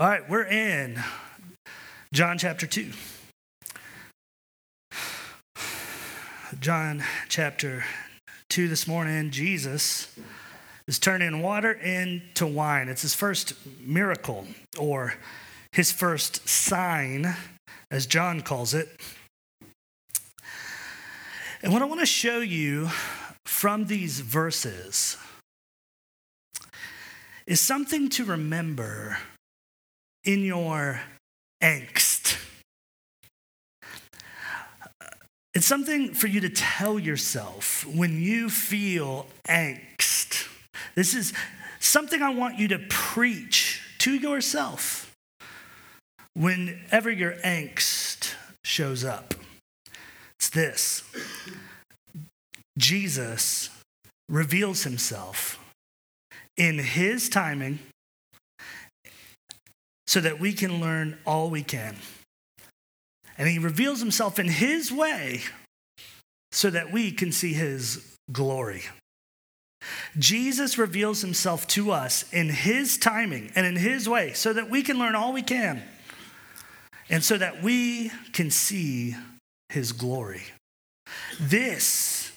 All right, we're in John chapter 2. John chapter 2 this morning, Jesus is turning water into wine. It's his first miracle, or his first sign, as John calls it. And what I want to show you from these verses is something to remember in your angst. It's something for you to tell yourself when you feel angst. This is something I want you to preach to yourself whenever your angst shows up. It's this Jesus reveals himself in his timing so that we can learn all we can. And he reveals himself in his way so that we can see his glory. Jesus reveals himself to us in his timing and in his way so that we can learn all we can and so that we can see his glory. This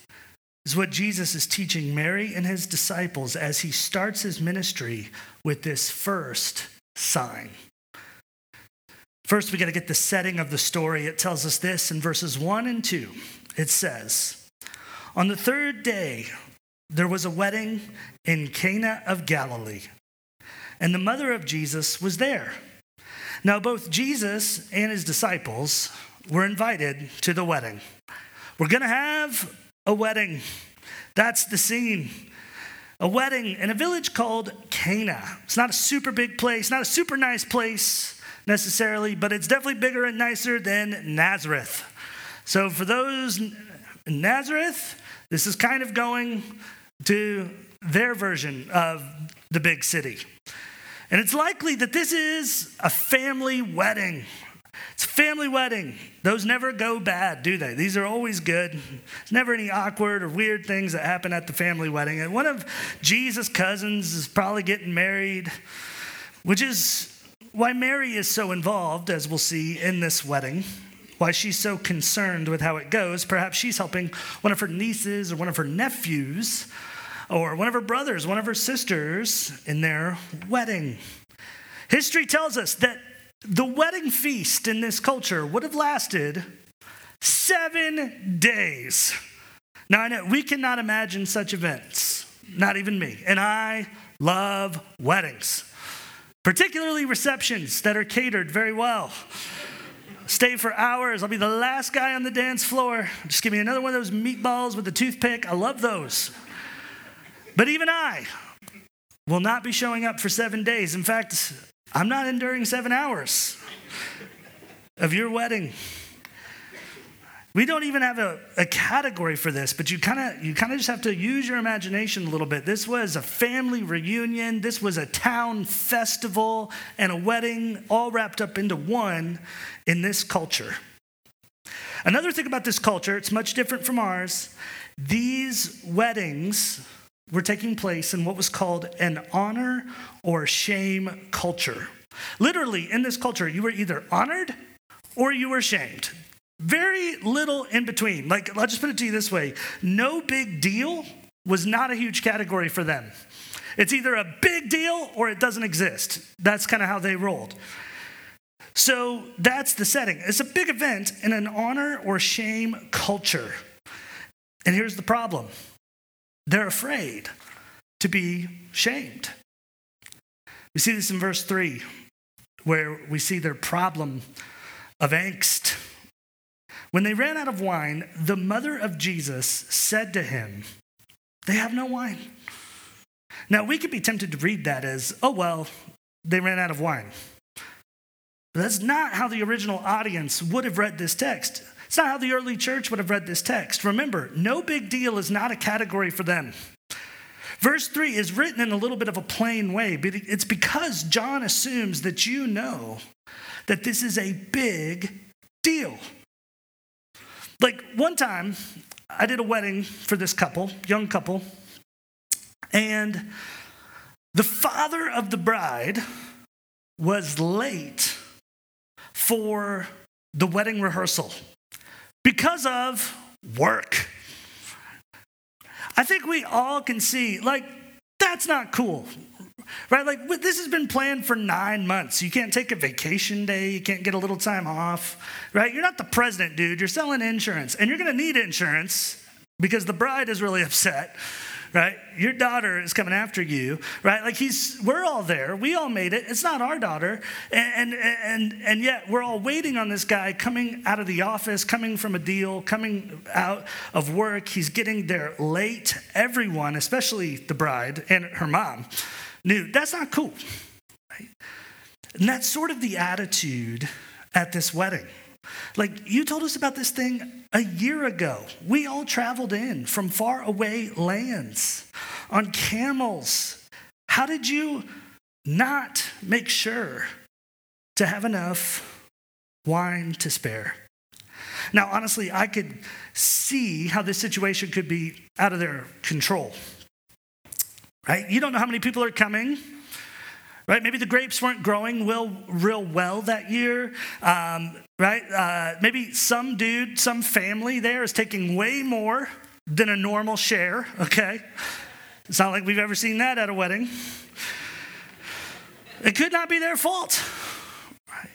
is what Jesus is teaching Mary and his disciples as he starts his ministry with this first sign. First, we got to get the setting of the story. It tells us this in verses 1 and 2. It says, On the third day, there was a wedding in Cana of Galilee, and the mother of Jesus was there. Now, both Jesus and his disciples were invited to the wedding. We're going to have a wedding. That's the scene a wedding in a village called Cana. It's not a super big place, not a super nice place necessarily, but it's definitely bigger and nicer than Nazareth. So for those in Nazareth, this is kind of going to their version of the big city. And it's likely that this is a family wedding. It's a family wedding. Those never go bad, do they? These are always good. There's never any awkward or weird things that happen at the family wedding. And one of Jesus' cousins is probably getting married, which is why Mary is so involved, as we'll see in this wedding. Why she's so concerned with how it goes. Perhaps she's helping one of her nieces or one of her nephews or one of her brothers, one of her sisters in their wedding. History tells us that the wedding feast in this culture would have lasted seven days. Now, I know we cannot imagine such events, not even me. And I love weddings, particularly receptions that are catered very well. Stay for hours. I'll be the last guy on the dance floor. Just give me another one of those meatballs with a toothpick. I love those. But even I will not be showing up for seven days. In fact, I'm not enduring seven hours of your wedding. We don't even have a, a category for this, but you kind of you kind of just have to use your imagination a little bit. This was a family reunion, this was a town festival and a wedding all wrapped up into one in this culture. Another thing about this culture, it's much different from ours. These weddings were taking place in what was called an honor or shame culture. Literally, in this culture, you were either honored or you were shamed. Very little in between. Like, I'll just put it to you this way no big deal was not a huge category for them. It's either a big deal or it doesn't exist. That's kind of how they rolled. So that's the setting. It's a big event in an honor or shame culture. And here's the problem they're afraid to be shamed. We see this in verse 3, where we see their problem of angst. When they ran out of wine, the mother of Jesus said to him, They have no wine. Now, we could be tempted to read that as, oh, well, they ran out of wine. But that's not how the original audience would have read this text. It's not how the early church would have read this text. Remember, no big deal is not a category for them. Verse 3 is written in a little bit of a plain way, but it's because John assumes that you know that this is a big deal. Like one time, I did a wedding for this couple, young couple, and the father of the bride was late for the wedding rehearsal because of work. I think we all can see, like, that's not cool. Right? Like, this has been planned for nine months. You can't take a vacation day. You can't get a little time off. Right? You're not the president, dude. You're selling insurance, and you're going to need insurance because the bride is really upset right? Your daughter is coming after you, right? Like he's, we're all there. We all made it. It's not our daughter. And, and, and, and yet we're all waiting on this guy coming out of the office, coming from a deal, coming out of work. He's getting there late. Everyone, especially the bride and her mom, knew that's not cool. Right? And that's sort of the attitude at this wedding. Like you told us about this thing a year ago. We all traveled in from far away lands on camels. How did you not make sure to have enough wine to spare? Now, honestly, I could see how this situation could be out of their control. Right? You don't know how many people are coming right? Maybe the grapes weren't growing real, real well that year, um, right? Uh, maybe some dude, some family there is taking way more than a normal share, okay? It's not like we've ever seen that at a wedding. It could not be their fault, right?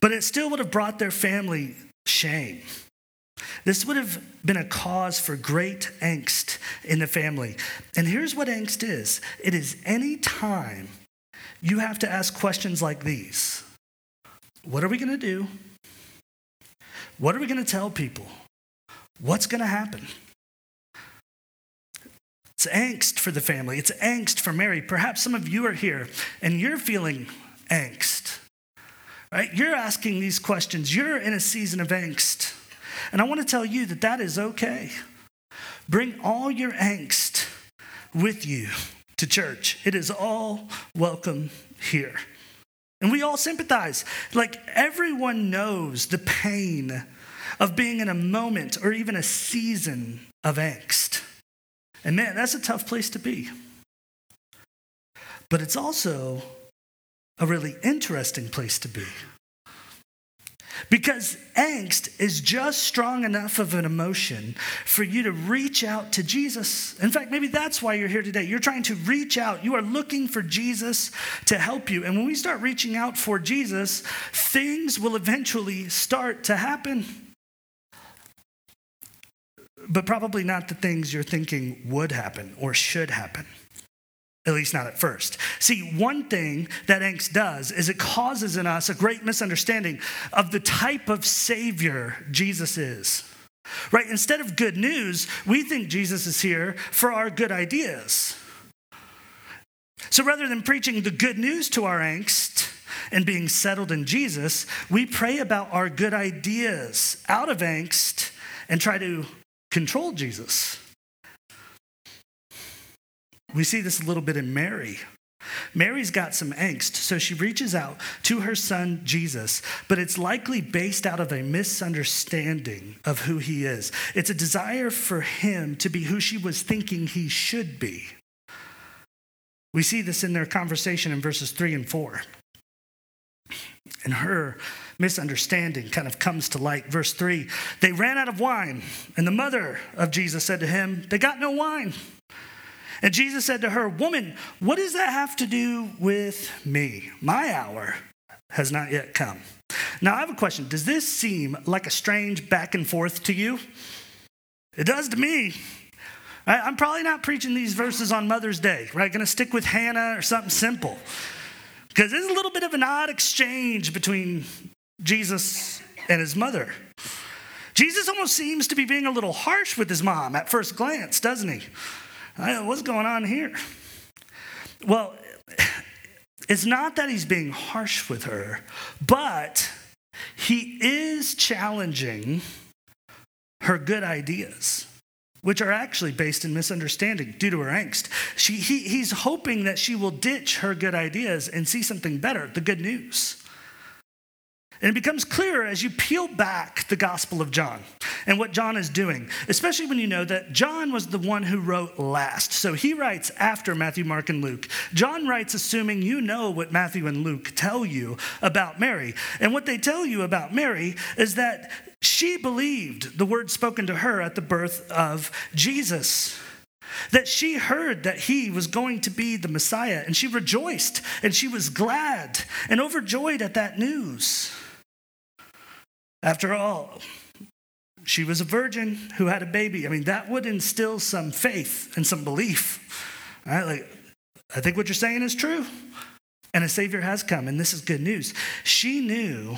But it still would have brought their family shame. This would have been a cause for great angst in the family. And here's what angst is it is any time you have to ask questions like these What are we going to do? What are we going to tell people? What's going to happen? It's angst for the family. It's angst for Mary. Perhaps some of you are here and you're feeling angst, right? You're asking these questions. You're in a season of angst. And I want to tell you that that is okay. Bring all your angst with you to church. It is all welcome here. And we all sympathize. Like everyone knows the pain of being in a moment or even a season of angst. And man, that's a tough place to be. But it's also a really interesting place to be. Because angst is just strong enough of an emotion for you to reach out to Jesus. In fact, maybe that's why you're here today. You're trying to reach out. You are looking for Jesus to help you. And when we start reaching out for Jesus, things will eventually start to happen. But probably not the things you're thinking would happen or should happen at least not at first. See, one thing that angst does is it causes in us a great misunderstanding of the type of Savior Jesus is. Right? Instead of good news, we think Jesus is here for our good ideas. So rather than preaching the good news to our angst and being settled in Jesus, we pray about our good ideas out of angst and try to control Jesus. We see this a little bit in Mary. Mary's got some angst, so she reaches out to her son Jesus, but it's likely based out of a misunderstanding of who he is. It's a desire for him to be who she was thinking he should be. We see this in their conversation in verses three and four. And her misunderstanding kind of comes to light. Verse three they ran out of wine, and the mother of Jesus said to him, They got no wine. And Jesus said to her, Woman, what does that have to do with me? My hour has not yet come. Now, I have a question. Does this seem like a strange back and forth to you? It does to me. I'm probably not preaching these verses on Mother's Day, right? Going to stick with Hannah or something simple. Because there's a little bit of an odd exchange between Jesus and his mother. Jesus almost seems to be being a little harsh with his mom at first glance, doesn't he? What's going on here? Well, it's not that he's being harsh with her, but he is challenging her good ideas, which are actually based in misunderstanding due to her angst. She, he, he's hoping that she will ditch her good ideas and see something better, the good news. And it becomes clearer as you peel back the Gospel of John and what John is doing, especially when you know that John was the one who wrote last. So he writes after Matthew, Mark, and Luke. John writes assuming you know what Matthew and Luke tell you about Mary. And what they tell you about Mary is that she believed the word spoken to her at the birth of Jesus that she heard that he was going to be the Messiah, and she rejoiced and she was glad and overjoyed at that news. After all, she was a virgin who had a baby. I mean, that would instill some faith and some belief. Right? Like, I think what you're saying is true. And a Savior has come, and this is good news. She knew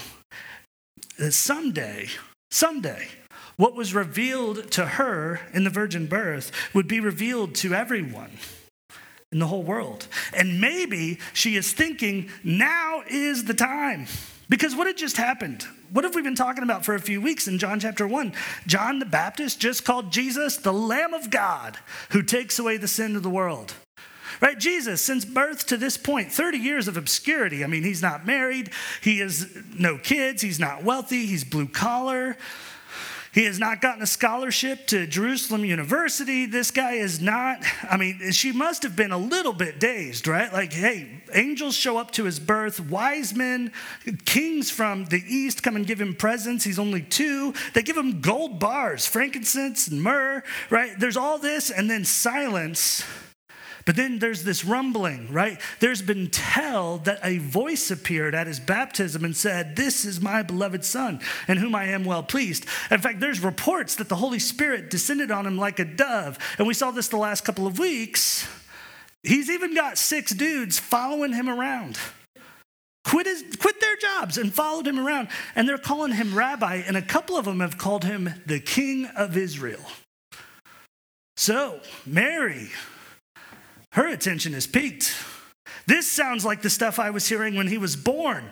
that someday, someday, what was revealed to her in the virgin birth would be revealed to everyone in the whole world. And maybe she is thinking, now is the time. Because what had just happened? What have we been talking about for a few weeks in John chapter 1? John the Baptist just called Jesus the Lamb of God who takes away the sin of the world. Right? Jesus, since birth to this point, 30 years of obscurity. I mean, he's not married, he has no kids, he's not wealthy, he's blue collar. He has not gotten a scholarship to Jerusalem University. This guy is not, I mean, she must have been a little bit dazed, right? Like, hey, angels show up to his birth, wise men, kings from the east come and give him presents. He's only two. They give him gold bars, frankincense and myrrh, right? There's all this, and then silence but then there's this rumbling, right? There's been tell that a voice appeared at his baptism and said, This is my beloved Son, in whom I am well pleased. In fact, there's reports that the Holy Spirit descended on him like a dove. And we saw this the last couple of weeks. He's even got six dudes following him around. Quit, his, quit their jobs and followed him around. And they're calling him rabbi, and a couple of them have called him the king of Israel. So, Mary, her attention is piqued. This sounds like the stuff I was hearing when he was born.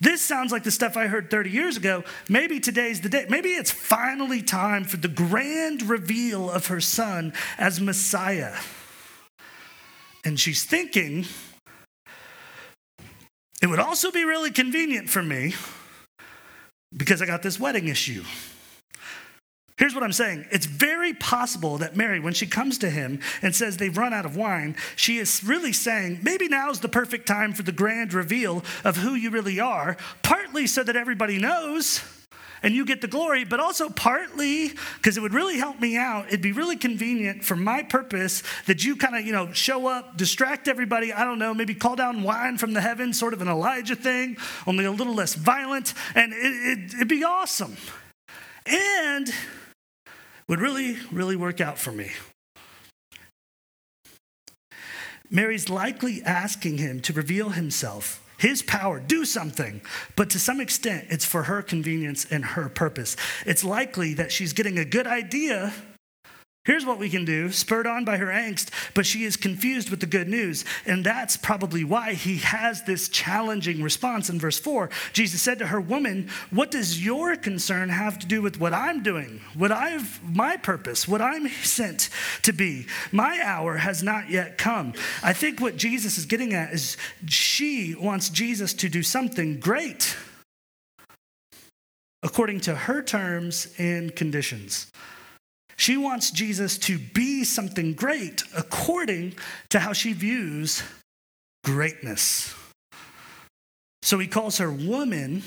This sounds like the stuff I heard 30 years ago. Maybe today's the day. Maybe it's finally time for the grand reveal of her son as Messiah. And she's thinking, it would also be really convenient for me because I got this wedding issue. Here's what I'm saying. It's very possible that Mary, when she comes to him and says they've run out of wine, she is really saying, maybe now's the perfect time for the grand reveal of who you really are, partly so that everybody knows and you get the glory, but also partly because it would really help me out. It'd be really convenient for my purpose that you kind of, you know, show up, distract everybody. I don't know, maybe call down wine from the heavens, sort of an Elijah thing, only a little less violent, and it, it, it'd be awesome. And would really, really work out for me. Mary's likely asking him to reveal himself, his power, do something, but to some extent, it's for her convenience and her purpose. It's likely that she's getting a good idea Here's what we can do, spurred on by her angst, but she is confused with the good news. And that's probably why he has this challenging response in verse 4. Jesus said to her, Woman, what does your concern have to do with what I'm doing? What I've, my purpose, what I'm sent to be? My hour has not yet come. I think what Jesus is getting at is she wants Jesus to do something great according to her terms and conditions. She wants Jesus to be something great according to how she views greatness. So he calls her woman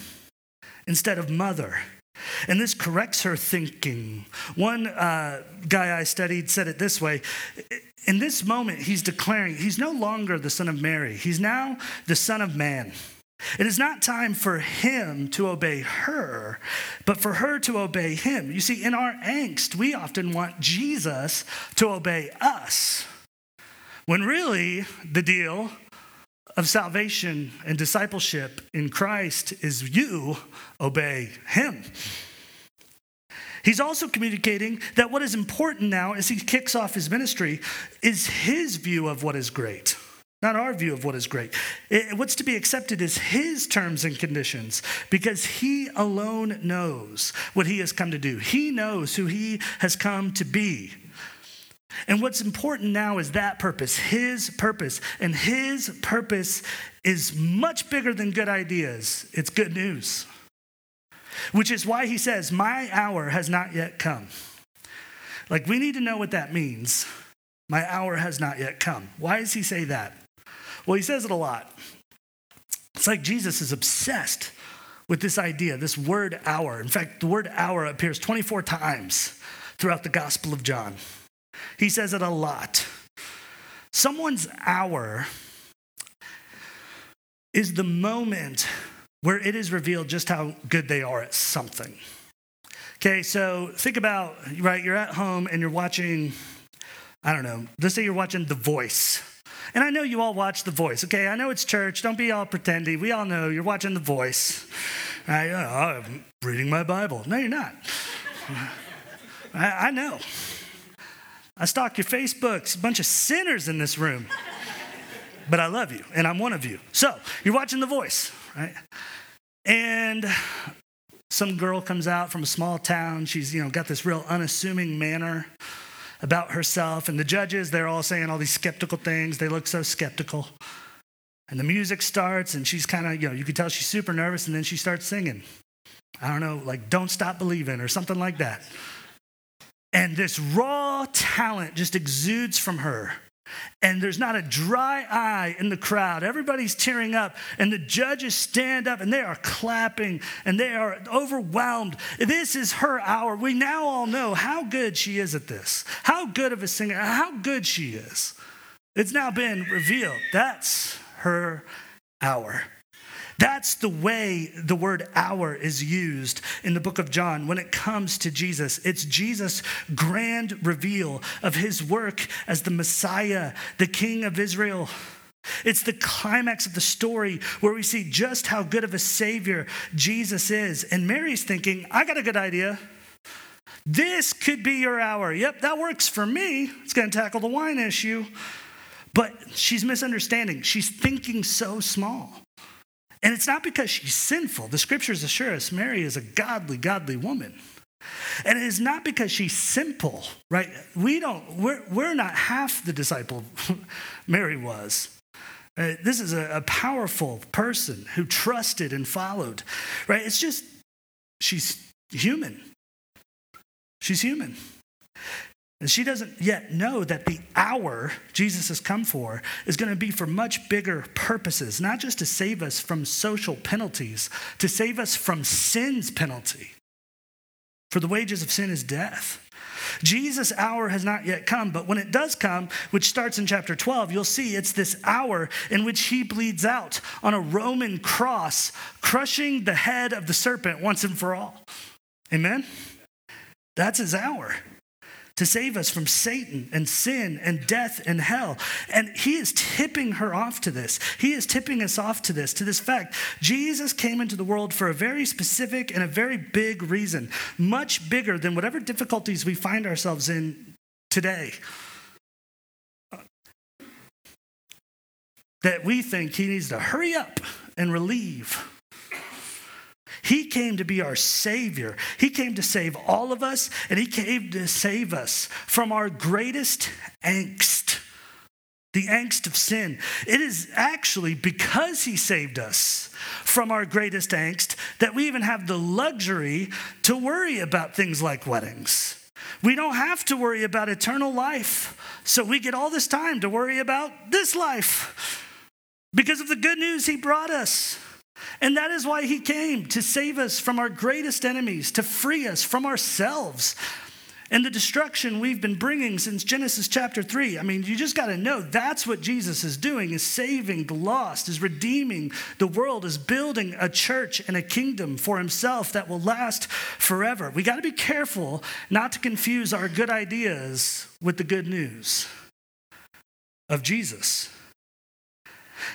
instead of mother. And this corrects her thinking. One uh, guy I studied said it this way In this moment, he's declaring he's no longer the son of Mary, he's now the son of man. It is not time for him to obey her, but for her to obey him. You see, in our angst, we often want Jesus to obey us, when really the deal of salvation and discipleship in Christ is you obey him. He's also communicating that what is important now as he kicks off his ministry is his view of what is great not our view of what is great. It, what's to be accepted is his terms and conditions because he alone knows what he has come to do. He knows who he has come to be. And what's important now is that purpose, his purpose. And his purpose is much bigger than good ideas, it's good news. Which is why he says, My hour has not yet come. Like, we need to know what that means. My hour has not yet come. Why does he say that? Well, he says it a lot. It's like Jesus is obsessed with this idea, this word hour. In fact, the word hour appears 24 times throughout the Gospel of John. He says it a lot. Someone's hour is the moment where it is revealed just how good they are at something. Okay, so think about, right, you're at home and you're watching, I don't know, let's say you're watching The Voice. And I know you all watch The Voice, okay? I know it's church. Don't be all pretendy. We all know you're watching The Voice. I, oh, I'm reading my Bible. No, you're not. I, I know. I stalk your Facebooks, a bunch of sinners in this room. but I love you, and I'm one of you. So you're watching The Voice, right? And some girl comes out from a small town. She's, you know, got this real unassuming manner about herself. And the judges, they're all saying all these skeptical things. They look so skeptical. And the music starts, and she's kind of, you know, you can tell she's super nervous, and then she starts singing. I don't know, like Don't Stop Believing or something like that. And this raw talent just exudes from her. And there's not a dry eye in the crowd. Everybody's tearing up, and the judges stand up and they are clapping and they are overwhelmed. This is her hour. We now all know how good she is at this, how good of a singer, how good she is. It's now been revealed. That's her hour. That's the way the word hour is used in the book of John when it comes to Jesus. It's Jesus' grand reveal of his work as the Messiah, the King of Israel. It's the climax of the story where we see just how good of a Savior Jesus is. And Mary's thinking, I got a good idea. This could be your hour. Yep, that works for me. It's going to tackle the wine issue. But she's misunderstanding. She's thinking so small. And it's not because she's sinful. The scriptures assure us Mary is a godly, godly woman. And it is not because she's simple, right? We don't, we're, we're not half the disciple Mary was. Uh, this is a, a powerful person who trusted and followed, right? It's just, she's human. She's human. And she doesn't yet know that the hour Jesus has come for is going to be for much bigger purposes, not just to save us from social penalties, to save us from sin's penalty. For the wages of sin is death. Jesus' hour has not yet come, but when it does come, which starts in chapter 12, you'll see it's this hour in which he bleeds out on a Roman cross, crushing the head of the serpent once and for all. Amen? That's his hour to save us from Satan and sin and death and hell. And he is tipping her off to this. He is tipping us off to this, to this fact. Jesus came into the world for a very specific and a very big reason, much bigger than whatever difficulties we find ourselves in today. That we think he needs to hurry up and relieve. He came to be our Savior. He came to save all of us, and He came to save us from our greatest angst the angst of sin. It is actually because He saved us from our greatest angst that we even have the luxury to worry about things like weddings. We don't have to worry about eternal life. So we get all this time to worry about this life because of the good news He brought us. And that is why he came to save us from our greatest enemies, to free us from ourselves and the destruction we've been bringing since Genesis chapter 3. I mean, you just got to know that's what Jesus is doing is saving the lost, is redeeming the world, is building a church and a kingdom for himself that will last forever. We got to be careful not to confuse our good ideas with the good news of Jesus.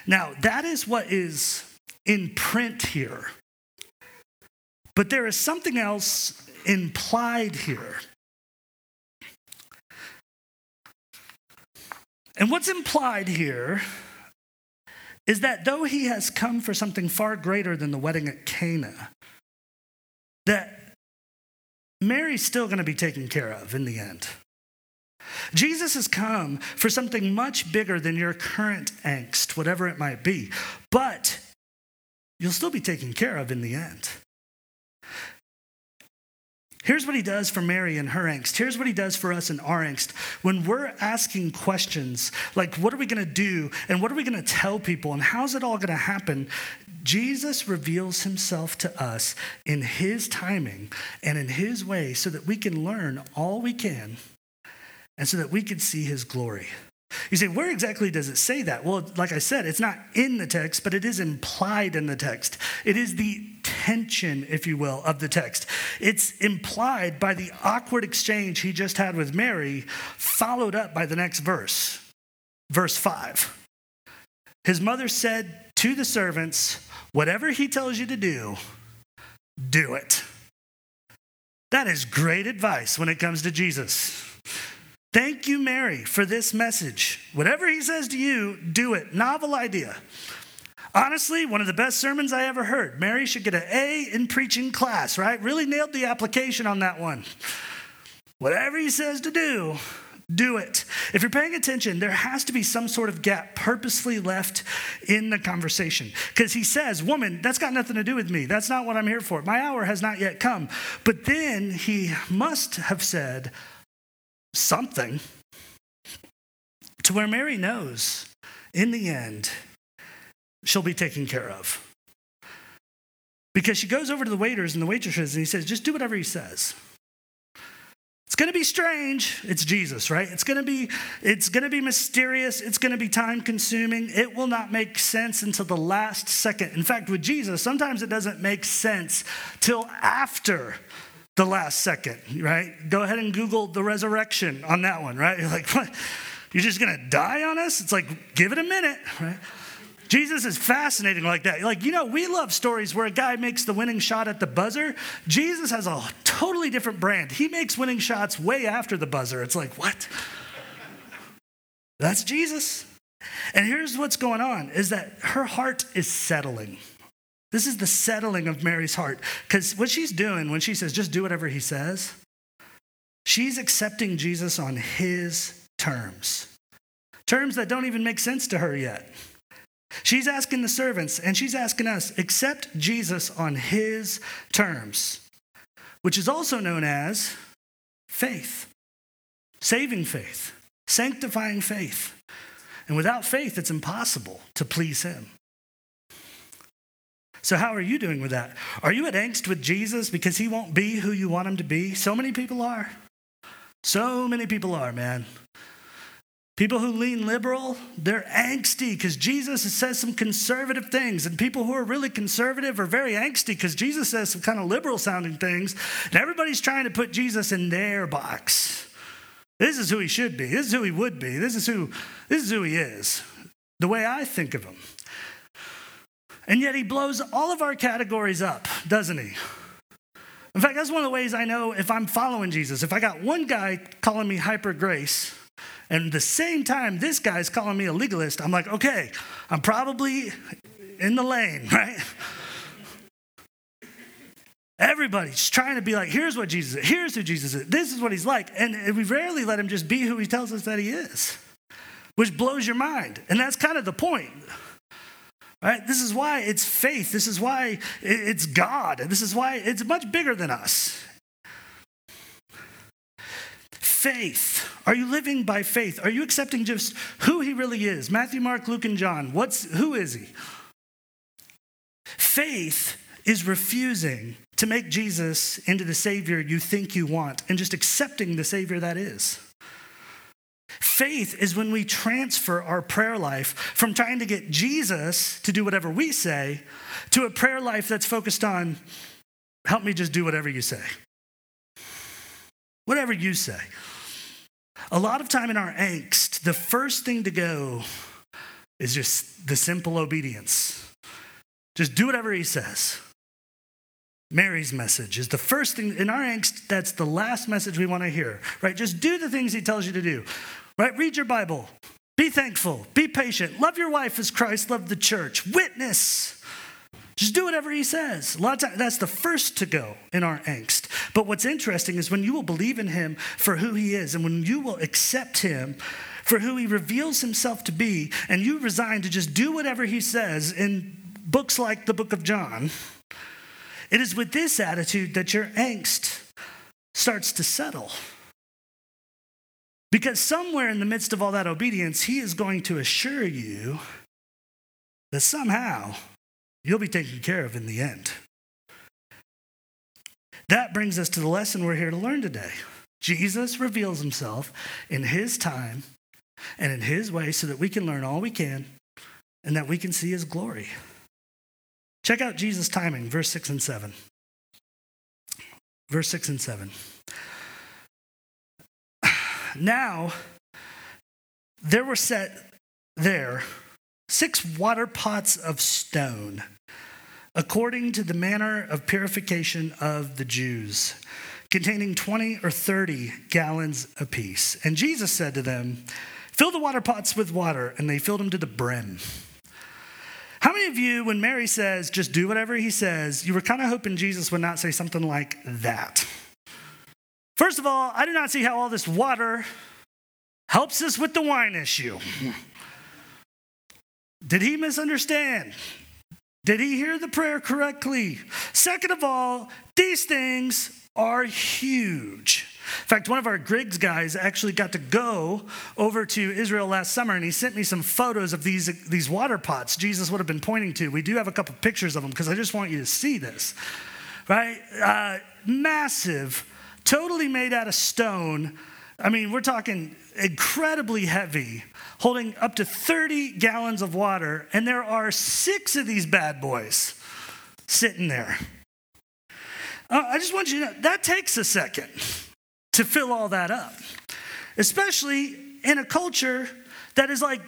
Now, that is what is in print here. But there is something else implied here. And what's implied here is that though he has come for something far greater than the wedding at Cana, that Mary's still going to be taken care of in the end. Jesus has come for something much bigger than your current angst, whatever it might be. But you'll still be taken care of in the end. Here's what he does for Mary and her angst. Here's what he does for us in our angst. When we're asking questions like, what are we going to do? And what are we going to tell people? And how's it all going to happen? Jesus reveals himself to us in his timing and in his way so that we can learn all we can and so that we can see his glory. You say, where exactly does it say that? Well, like I said, it's not in the text, but it is implied in the text. It is the tension, if you will, of the text. It's implied by the awkward exchange he just had with Mary, followed up by the next verse, verse 5. His mother said to the servants, Whatever he tells you to do, do it. That is great advice when it comes to Jesus. Thank you, Mary, for this message. Whatever he says to you, do it. Novel idea. Honestly, one of the best sermons I ever heard. Mary should get an A in preaching class, right? Really nailed the application on that one. Whatever he says to do, do it. If you're paying attention, there has to be some sort of gap purposely left in the conversation. Because he says, Woman, that's got nothing to do with me. That's not what I'm here for. My hour has not yet come. But then he must have said, something to where Mary knows in the end she'll be taken care of. Because she goes over to the waiters and the waitresses and he says, just do whatever he says. It's going to be strange. It's Jesus, right? It's going to be it's going to be mysterious. It's going to be time consuming. It will not make sense until the last second. In fact, with Jesus, sometimes it doesn't make sense till after the last second, right? Go ahead and Google the resurrection on that one, right? You're like, what? You're just gonna die on us? It's like, give it a minute, right? Jesus is fascinating like that. Like, you know, we love stories where a guy makes the winning shot at the buzzer. Jesus has a totally different brand. He makes winning shots way after the buzzer. It's like, what? That's Jesus. And here's what's going on is that her heart is settling. This is the settling of Mary's heart. Because what she's doing when she says, just do whatever he says, she's accepting Jesus on his terms, terms that don't even make sense to her yet. She's asking the servants and she's asking us, accept Jesus on his terms, which is also known as faith, saving faith, sanctifying faith. And without faith, it's impossible to please him. So, how are you doing with that? Are you at angst with Jesus because he won't be who you want him to be? So many people are. So many people are, man. People who lean liberal, they're angsty because Jesus says some conservative things. And people who are really conservative are very angsty because Jesus says some kind of liberal sounding things. And everybody's trying to put Jesus in their box. This is who he should be. This is who he would be. This is who, this is who he is. The way I think of him. And yet he blows all of our categories up, doesn't he? In fact, that's one of the ways I know if I'm following Jesus. If I got one guy calling me hyper grace, and the same time this guy's calling me a legalist, I'm like, okay, I'm probably in the lane, right? Everybody's trying to be like, here's what Jesus is, here's who Jesus is, this is what he's like. And we rarely let him just be who he tells us that he is, which blows your mind. And that's kind of the point. Right? This is why it's faith. This is why it's God. This is why it's much bigger than us. Faith. Are you living by faith? Are you accepting just who he really is? Matthew, Mark, Luke, and John. What's who is he? Faith is refusing to make Jesus into the Savior you think you want and just accepting the Savior that is. Faith is when we transfer our prayer life from trying to get Jesus to do whatever we say to a prayer life that's focused on, help me just do whatever you say. Whatever you say. A lot of time in our angst, the first thing to go is just the simple obedience. Just do whatever he says. Mary's message is the first thing in our angst, that's the last message we want to hear, right? Just do the things he tells you to do. Right? Read your Bible. Be thankful. Be patient. Love your wife as Christ loved the church. Witness. Just do whatever he says. A lot of times, that's the first to go in our angst. But what's interesting is when you will believe in him for who he is, and when you will accept him for who he reveals himself to be, and you resign to just do whatever he says in books like the book of John, it is with this attitude that your angst starts to settle. Because somewhere in the midst of all that obedience, he is going to assure you that somehow you'll be taken care of in the end. That brings us to the lesson we're here to learn today. Jesus reveals himself in his time and in his way so that we can learn all we can and that we can see his glory. Check out Jesus' timing, verse 6 and 7. Verse 6 and 7. Now, there were set there six water pots of stone, according to the manner of purification of the Jews, containing 20 or 30 gallons apiece. And Jesus said to them, Fill the water pots with water, and they filled them to the brim. How many of you, when Mary says, just do whatever he says, you were kind of hoping Jesus would not say something like that? First of all, I do not see how all this water helps us with the wine issue. Did he misunderstand? Did he hear the prayer correctly? Second of all, these things are huge. In fact, one of our Griggs guys actually got to go over to Israel last summer, and he sent me some photos of these, these water pots Jesus would have been pointing to. We do have a couple pictures of them because I just want you to see this, right? Uh, massive, totally made out of stone. I mean, we're talking incredibly heavy, holding up to 30 gallons of water, and there are six of these bad boys sitting there. Uh, I just want you to know that takes a second to fill all that up, especially in a culture that is like,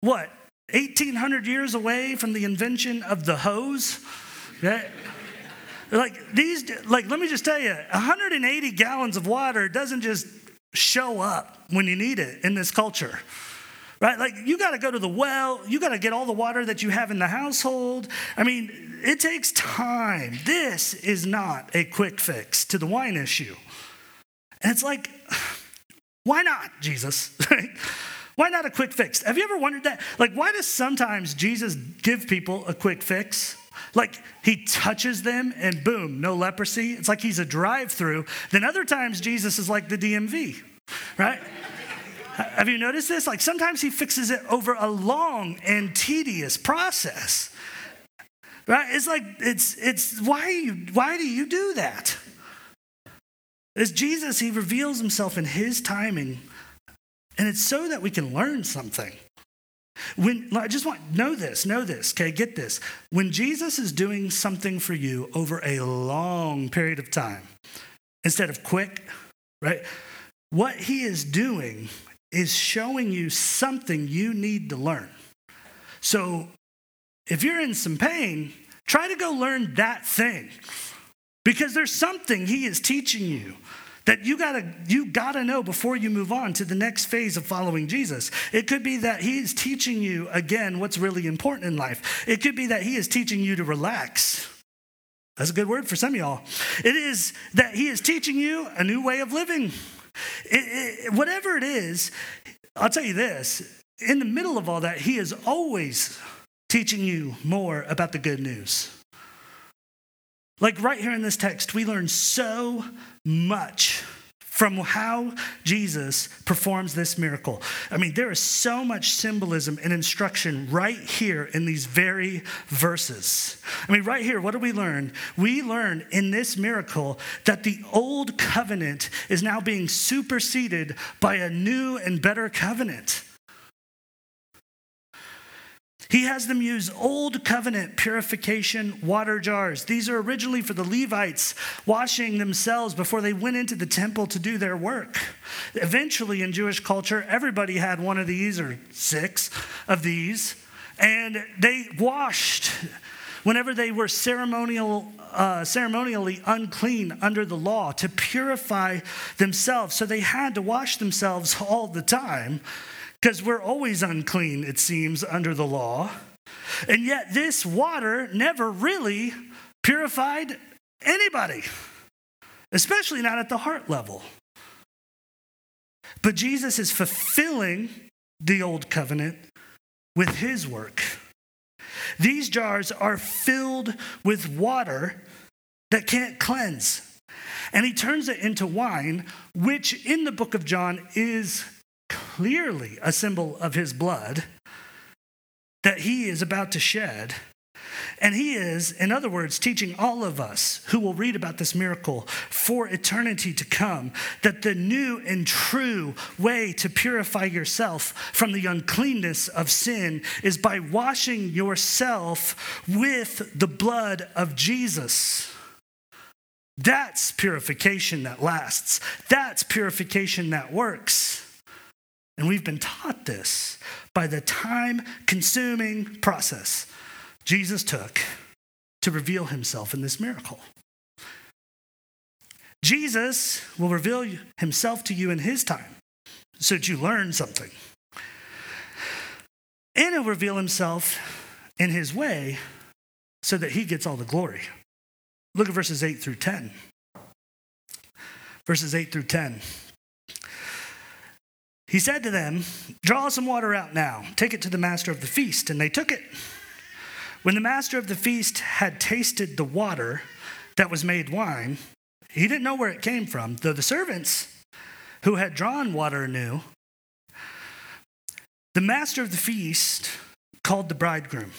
what, 1800 years away from the invention of the hose? Like these, like, let me just tell you, 180 gallons of water doesn't just show up when you need it in this culture. Right? Like, you got to go to the well, you got to get all the water that you have in the household. I mean, it takes time. This is not a quick fix to the wine issue. And it's like, why not, Jesus? why not a quick fix? Have you ever wondered that? Like, why does sometimes Jesus give people a quick fix? Like he touches them and boom, no leprosy. It's like he's a drive through. Then other times Jesus is like the DMV, right? Have you noticed this? Like sometimes he fixes it over a long and tedious process. Right? It's like it's it's why you why do you do that? As Jesus, he reveals himself in his timing, and it's so that we can learn something. When I just want know this, know this, okay, get this. When Jesus is doing something for you over a long period of time, instead of quick, right? What he is doing is showing you something you need to learn. So if you're in some pain, try to go learn that thing because there's something he is teaching you that you gotta you gotta know before you move on to the next phase of following jesus. It could be that he's teaching you again what's really important in life. It could be that he is teaching you to relax. That's a good word for some of y'all. It is that he is teaching you a new way of living. It, it, whatever it is i'll tell you this. In the middle of all that he is always teaching you more about the good news like right here in this text, we learn so much from how Jesus performs this miracle. I mean, there is so much symbolism and instruction right here in these very verses. I mean, right here, what do we learn? We learn in this miracle that the old covenant is now being superseded by a new and better covenant. He has them use old covenant purification water jars. These are originally for the Levites washing themselves before they went into the temple to do their work. Eventually, in Jewish culture, everybody had one of these or six of these, and they washed whenever they were ceremonial, uh, ceremonially unclean under the law to purify themselves. So they had to wash themselves all the time because we're always unclean, it seems, under the law. And yet, this water never really purified anybody. especially not at the heart level. But Jesus is fulfilling the old covenant with his work. These jars are filled with water that can't cleanse. And he turns it into wine, which in the book of John is clearly a symbol of his blood that he is about to shed. And he is, in other words, teaching all of us who will read about this miracle for eternity to come that the new and true way to purify yourself from the uncleanness of sin is by washing yourself with the blood of Jesus. That's purification that lasts. That's purification that works. And we've been taught this by the time consuming process Jesus took to reveal himself in this miracle. Jesus will reveal himself to you in his time so that you learn something. And he'll reveal himself in his way so that he gets all the glory. Look at verses 8 through 10. Verses 8 through 10. He said to them, Draw some water out now, take it to the master of the feast. And they took it. When the master of the feast had tasted the water that was made wine, he didn't know where it came from, though the servants who had drawn water knew. The master of the feast called the bridegroom.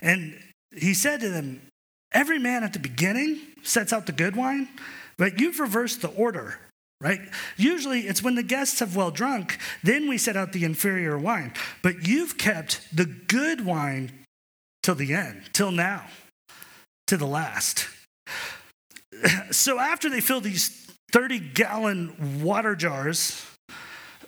And he said to them, Every man at the beginning sets out the good wine, but you've reversed the order, right? Usually it's when the guests have well drunk, then we set out the inferior wine. But you've kept the good wine till the end, till now, to the last. So after they fill these 30 gallon water jars,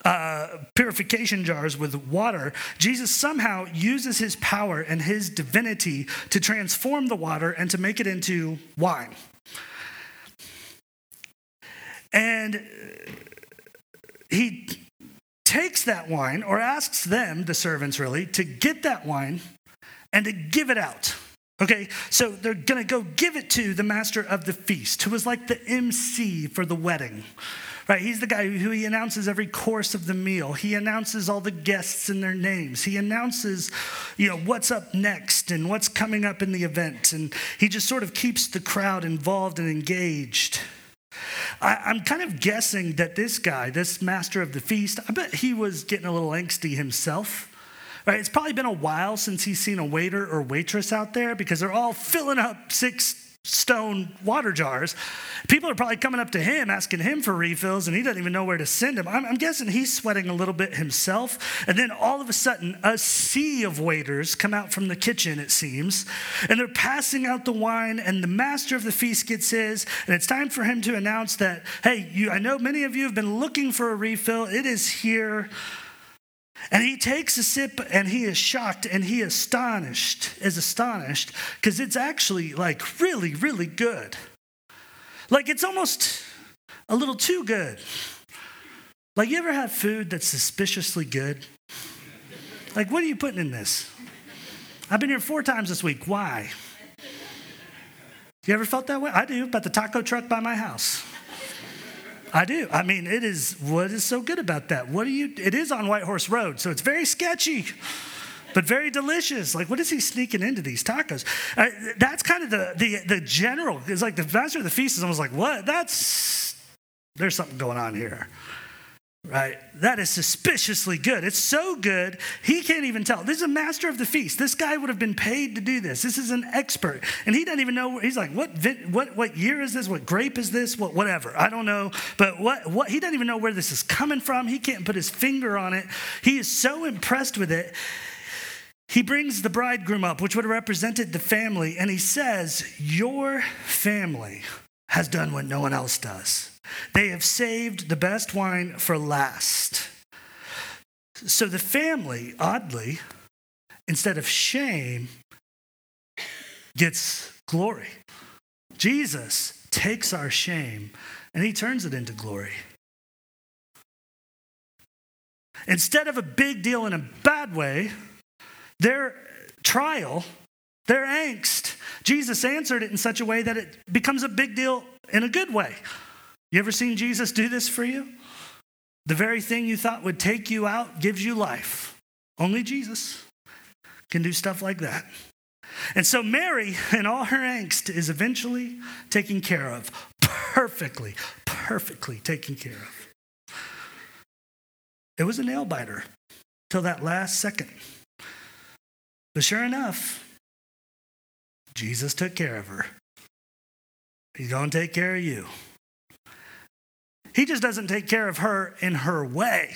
uh, purification jars with water, Jesus somehow uses his power and his divinity to transform the water and to make it into wine. And he takes that wine, or asks them, the servants really, to get that wine and to give it out. Okay, so they're gonna go give it to the master of the feast, who was like the MC for the wedding. Right, he's the guy who he announces every course of the meal. He announces all the guests and their names. He announces, you know, what's up next and what's coming up in the event. And he just sort of keeps the crowd involved and engaged. I, am kind of guessing that this guy, this master of the feast, I bet he was getting a little angsty himself. Right? It's probably been a while since he's seen a waiter or waitress out there because they're all filling up six stone water jars. People are probably coming up to him asking him for refills, and he doesn't even know where to send them. I'm, I'm, guessing he's sweating a little bit himself. And then all of a sudden, a sea of waiters come out from the kitchen, it seems, and they're passing out the wine, and the master of the feast gets his, and it's time for him to announce that, hey, you, I know many of you have been looking for a refill. It is here. And he takes a sip and he is shocked and he astonished, is astonished, because it's actually like really, really good. Like it's almost a little too good. Like you ever have food that's suspiciously good? Like, what are you putting in this? I've been here four times this week. Why? You ever felt that way? I do, about the taco truck by my house. I do. I mean, it is what is so good about that? What do you it is on White Horse Road, so it's very sketchy. But very delicious. Like, what is he sneaking into these tacos? Uh, that's kind of the, the the general. It's like the master of the feast is almost like, what? That's there's something going on here right? That is suspiciously good. It's so good, he can't even tell. This is a master of the feast. This guy would have been paid to do this. This is an expert. And he doesn't even know, he's like, what, what, what year is this? What grape is this? What, whatever. I don't know. But what, what, he doesn't even know where this is coming from. He can't put his finger on it. He is so impressed with it. He brings the bridegroom up, which would have represented the family, and he says, Your family has done what no one else does. They have saved the best wine for last. So the family, oddly, instead of shame, gets glory. Jesus takes our shame and he turns it into glory. Instead of a big deal in a bad way, their trial, their angst, Jesus answered it in such a way that it becomes a big deal in a good way. You ever seen Jesus do this for you? The very thing you thought would take you out gives you life. Only Jesus can do stuff like that. And so Mary, in all her angst, is eventually taken care of, perfectly, perfectly taken care of. It was a nail biter till that last second. But sure enough, Jesus took care of her. He's going to take care of you. He just doesn't take care of her in her way.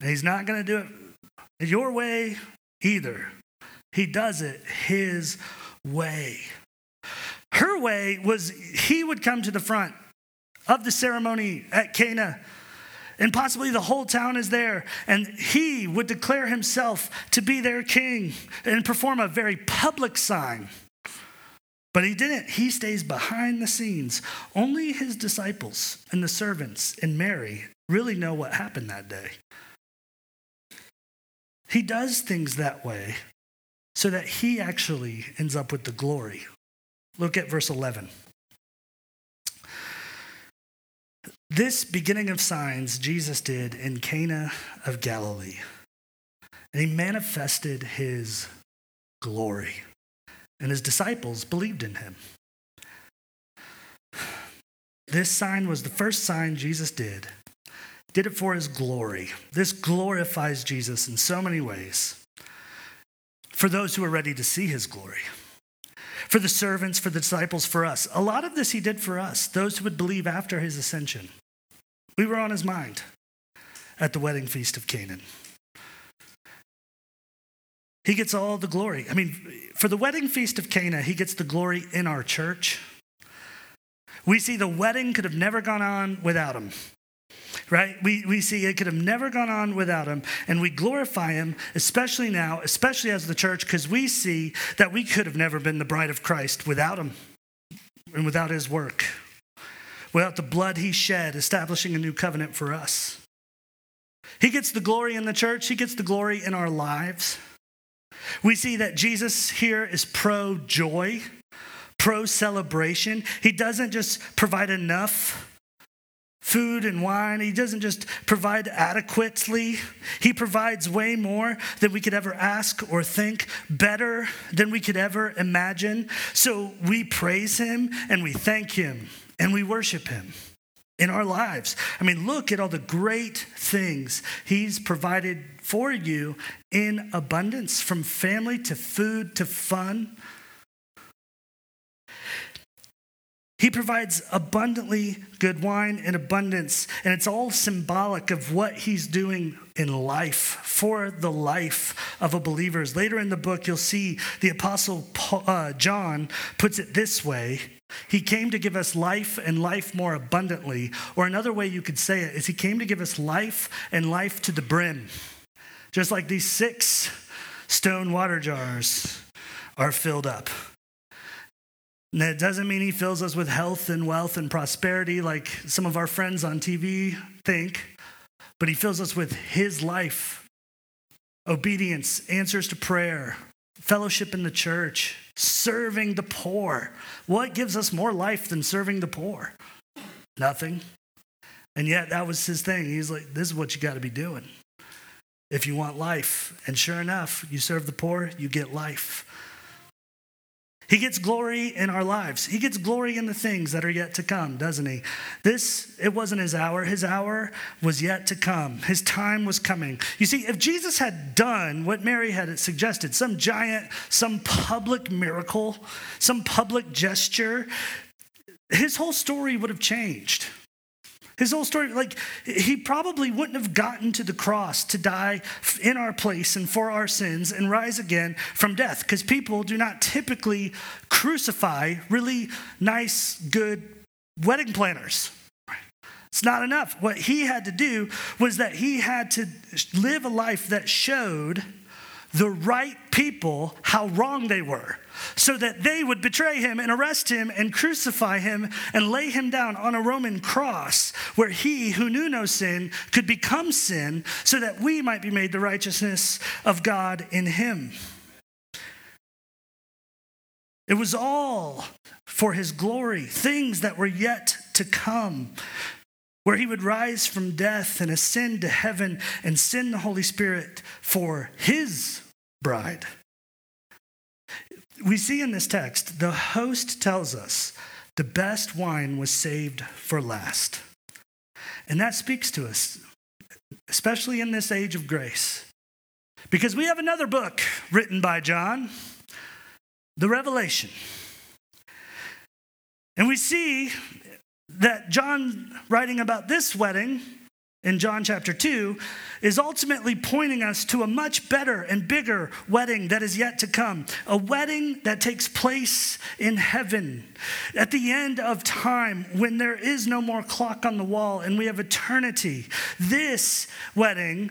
He's not going to do it your way either. He does it his way. Her way was he would come to the front of the ceremony at Cana, and possibly the whole town is there, and he would declare himself to be their king and perform a very public sign. But he didn't. He stays behind the scenes. Only his disciples and the servants and Mary really know what happened that day. He does things that way so that he actually ends up with the glory. Look at verse 11. This beginning of signs Jesus did in Cana of Galilee, and he manifested his glory, and his disciples believed in him. This sign was the first sign Jesus did. Did it for his glory. This glorifies Jesus in so many ways for those who are ready to see his glory, for the servants, for the disciples, for us. A lot of this he did for us, those who would believe after his ascension. We were on his mind at the wedding feast of Canaan. He gets all the glory. I mean, for the wedding feast of Cana, he gets the glory in our church. We see the wedding could have never gone on without him right? We, we see it could have never gone on without him. And we glorify him, especially now, especially as the church, because we see that we could have never been the bride of Christ without him and without his work, without the blood he shed, establishing a new covenant for us. He gets the glory in the church, he gets the glory in our lives. We see that Jesus here is pro joy, pro celebration. He doesn't just provide enough food and wine. He doesn't just provide adequately, He provides way more than we could ever ask or think, better than we could ever imagine. So we praise Him and we thank Him and we worship Him in our lives. I mean, look at all the great things He's provided for you in abundance from family to food to fun He provides abundantly good wine in abundance, and it's all symbolic of what he's doing in life for the life of a believer. Later in the book, you'll see the Apostle Paul, uh, John puts it this way He came to give us life and life more abundantly. Or another way you could say it is He came to give us life and life to the brim. Just like these six stone water jars are filled up. That doesn't mean he fills us with health and wealth and prosperity like some of our friends on TV think, but he fills us with his life obedience, answers to prayer, fellowship in the church, serving the poor. What gives us more life than serving the poor? Nothing. And yet, that was his thing. He's like, this is what you got to be doing if you want life. And sure enough, you serve the poor, you get life. He gets glory in our lives. He gets glory in the things that are yet to come, doesn't he? This, it wasn't his hour. His hour was yet to come. His time was coming. You see, if Jesus had done what Mary had suggested, some giant, some public miracle, some public gesture, his whole story would have changed. His whole story, like, he probably wouldn't have gotten to the cross to die in our place and for our sins and rise again from death because people do not typically crucify really nice, good wedding planners. It's not enough. What he had to do was that he had to live a life that showed the right people how wrong they were so that they would betray him and arrest him and crucify him and lay him down on a Roman cross where he who knew no sin could become sin so that we might be made the righteousness of God in him. It was all for his glory, things that were yet to come, where he would rise from death and ascend to heaven and send the Holy Spirit for his bride. We see in this text, the host tells us the best wine was saved for last. And that speaks to us, especially in this age of grace. Because we have another book written by John, the Revelation. And we see that John, writing about this wedding in John chapter 2, is ultimately pointing us to a much better and bigger wedding that is yet to come. A wedding that takes place in heaven at the end of time when there is no more clock on the wall and we have eternity. This wedding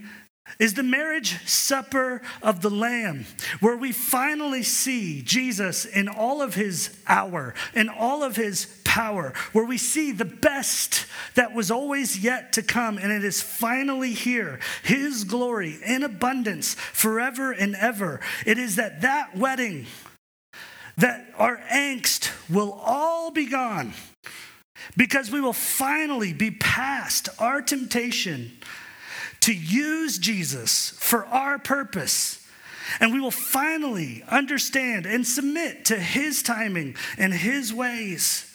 is the marriage supper of the Lamb, where we finally see Jesus in all of his hour, in all of his power, where we see the best that was always yet to come, and it is finally here. His glory in abundance forever and ever. It is that that wedding, that our angst will all be gone because we will finally be past our temptation to use Jesus for our purpose. And we will finally understand and submit to his timing and his ways.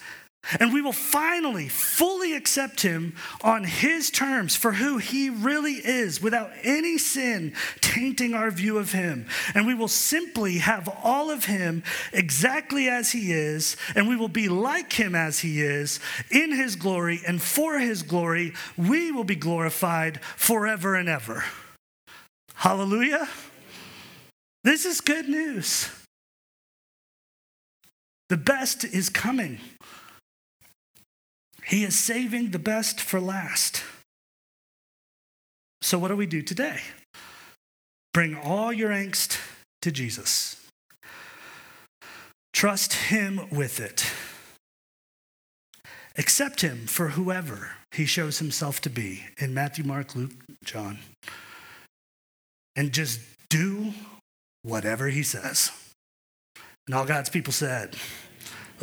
And we will finally fully accept him on his terms for who he really is without any sin tainting our view of him. And we will simply have all of him exactly as he is, and we will be like him as he is in his glory, and for his glory, we will be glorified forever and ever. Hallelujah. This is good news. The best is coming. He is saving the best for last. So, what do we do today? Bring all your angst to Jesus. Trust Him with it. Accept Him for whoever He shows Himself to be in Matthew, Mark, Luke, John. And just do whatever He says. And all God's people said,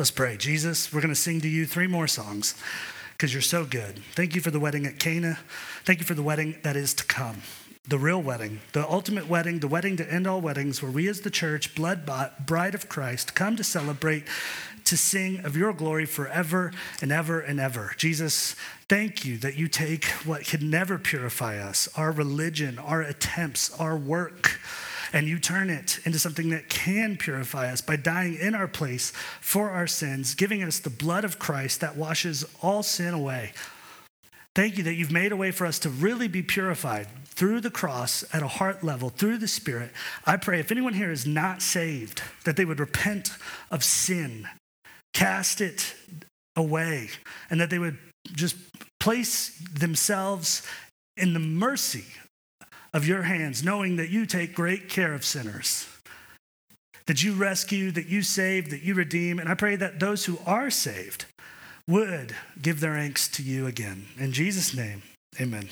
Let's pray. Jesus, we're going to sing to you three more songs because you're so good. Thank you for the wedding at Cana. Thank you for the wedding that is to come. The real wedding, the ultimate wedding, the wedding to end all weddings, where we as the church, blood bought, bride of Christ, come to celebrate, to sing of your glory forever and ever and ever. Jesus, thank you that you take what could never purify us, our religion, our attempts, our work and you turn it into something that can purify us by dying in our place for our sins, giving us the blood of Christ that washes all sin away. Thank you that you've made a way for us to really be purified through the cross at a heart level, through the Spirit. I pray if anyone here is not saved, that they would repent of sin, cast it away, and that they would just place themselves in the mercy of your hands, knowing that you take great care of sinners, that you rescue, that you save, that you redeem. And I pray that those who are saved would give their angst to you again. In Jesus' name, amen.